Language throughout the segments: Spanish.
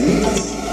Yes.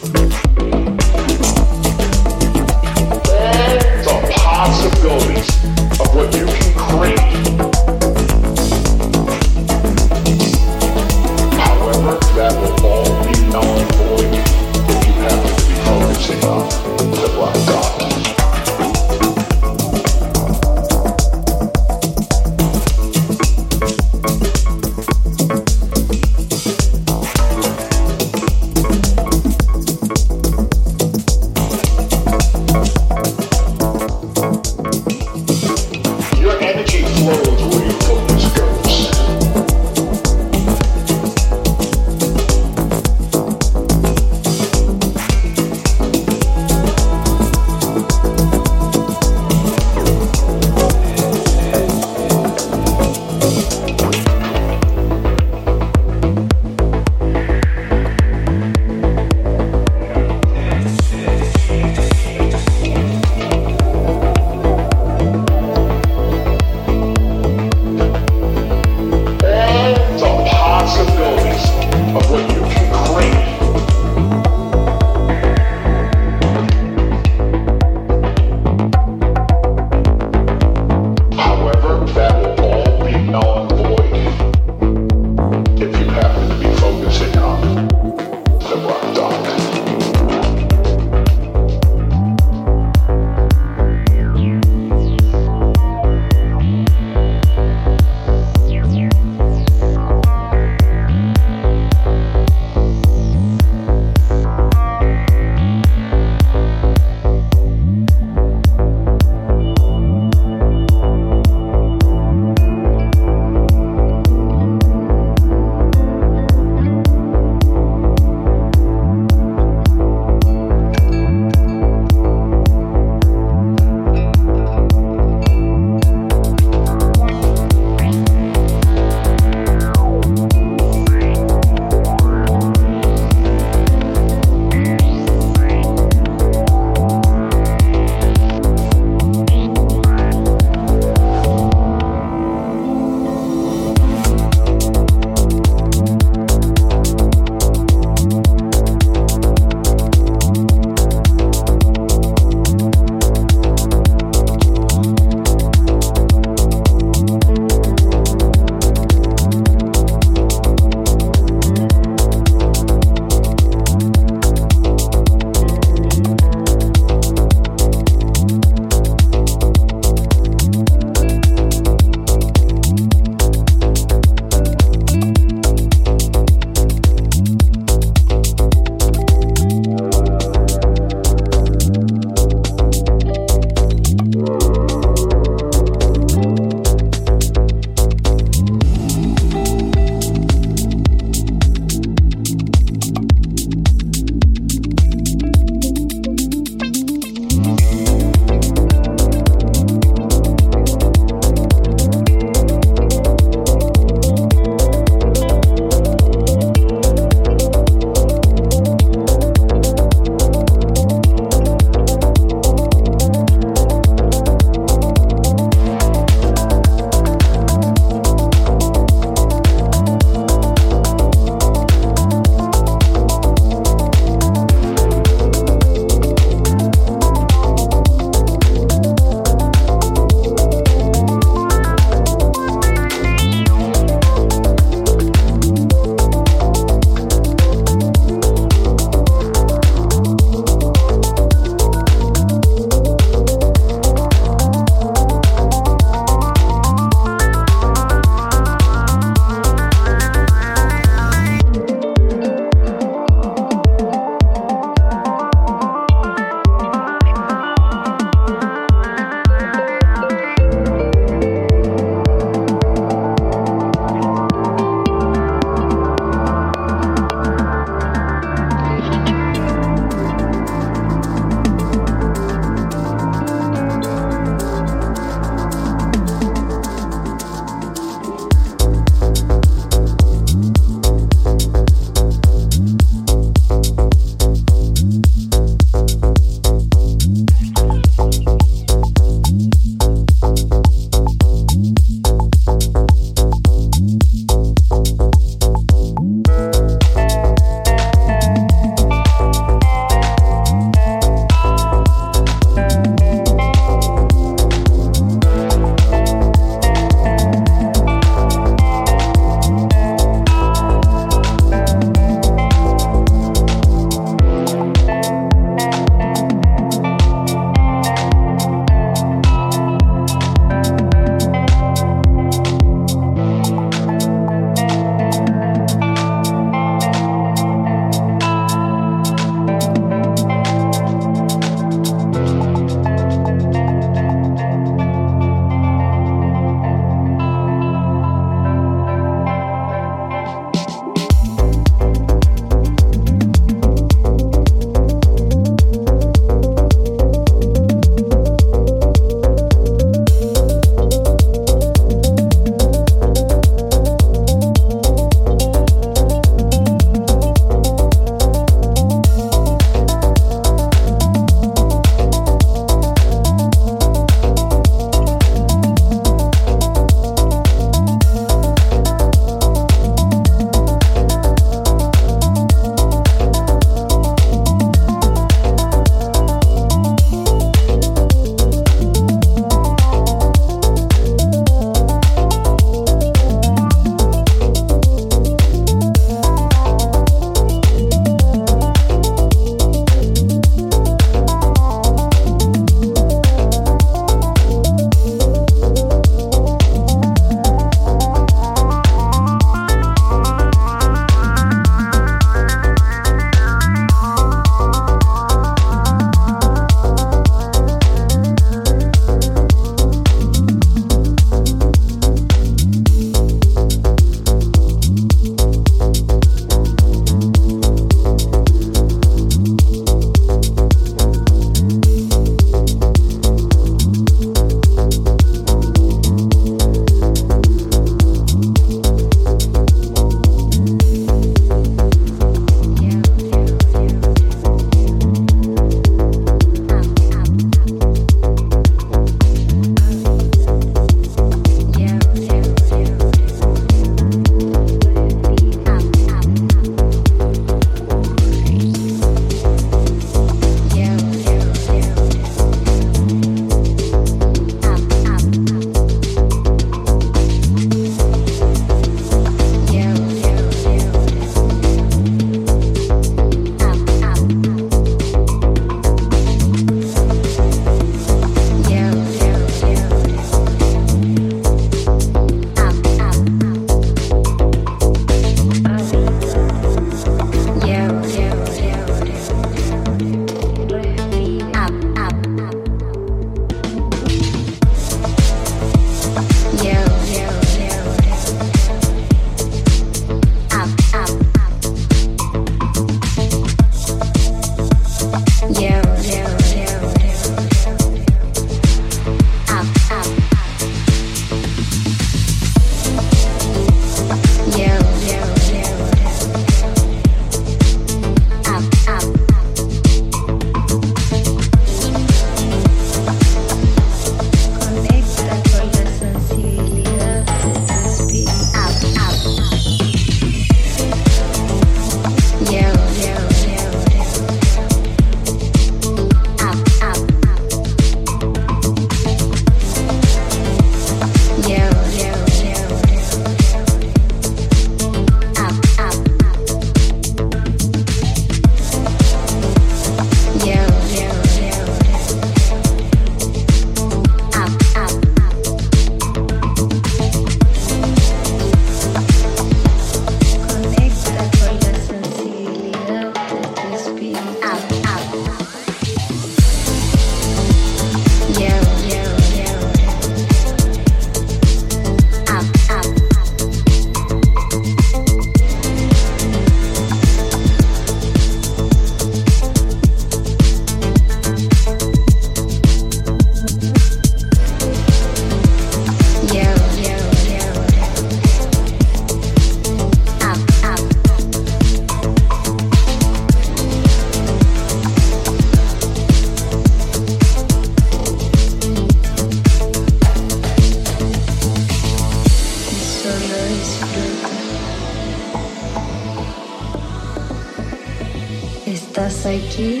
Aquí,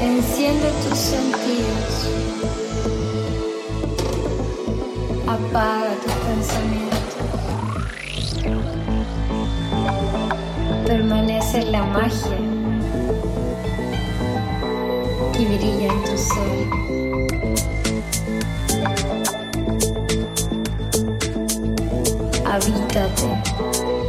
enciende tus sentidos, apaga tus pensamientos, permanece la magia y brilla en tu ser. habítate.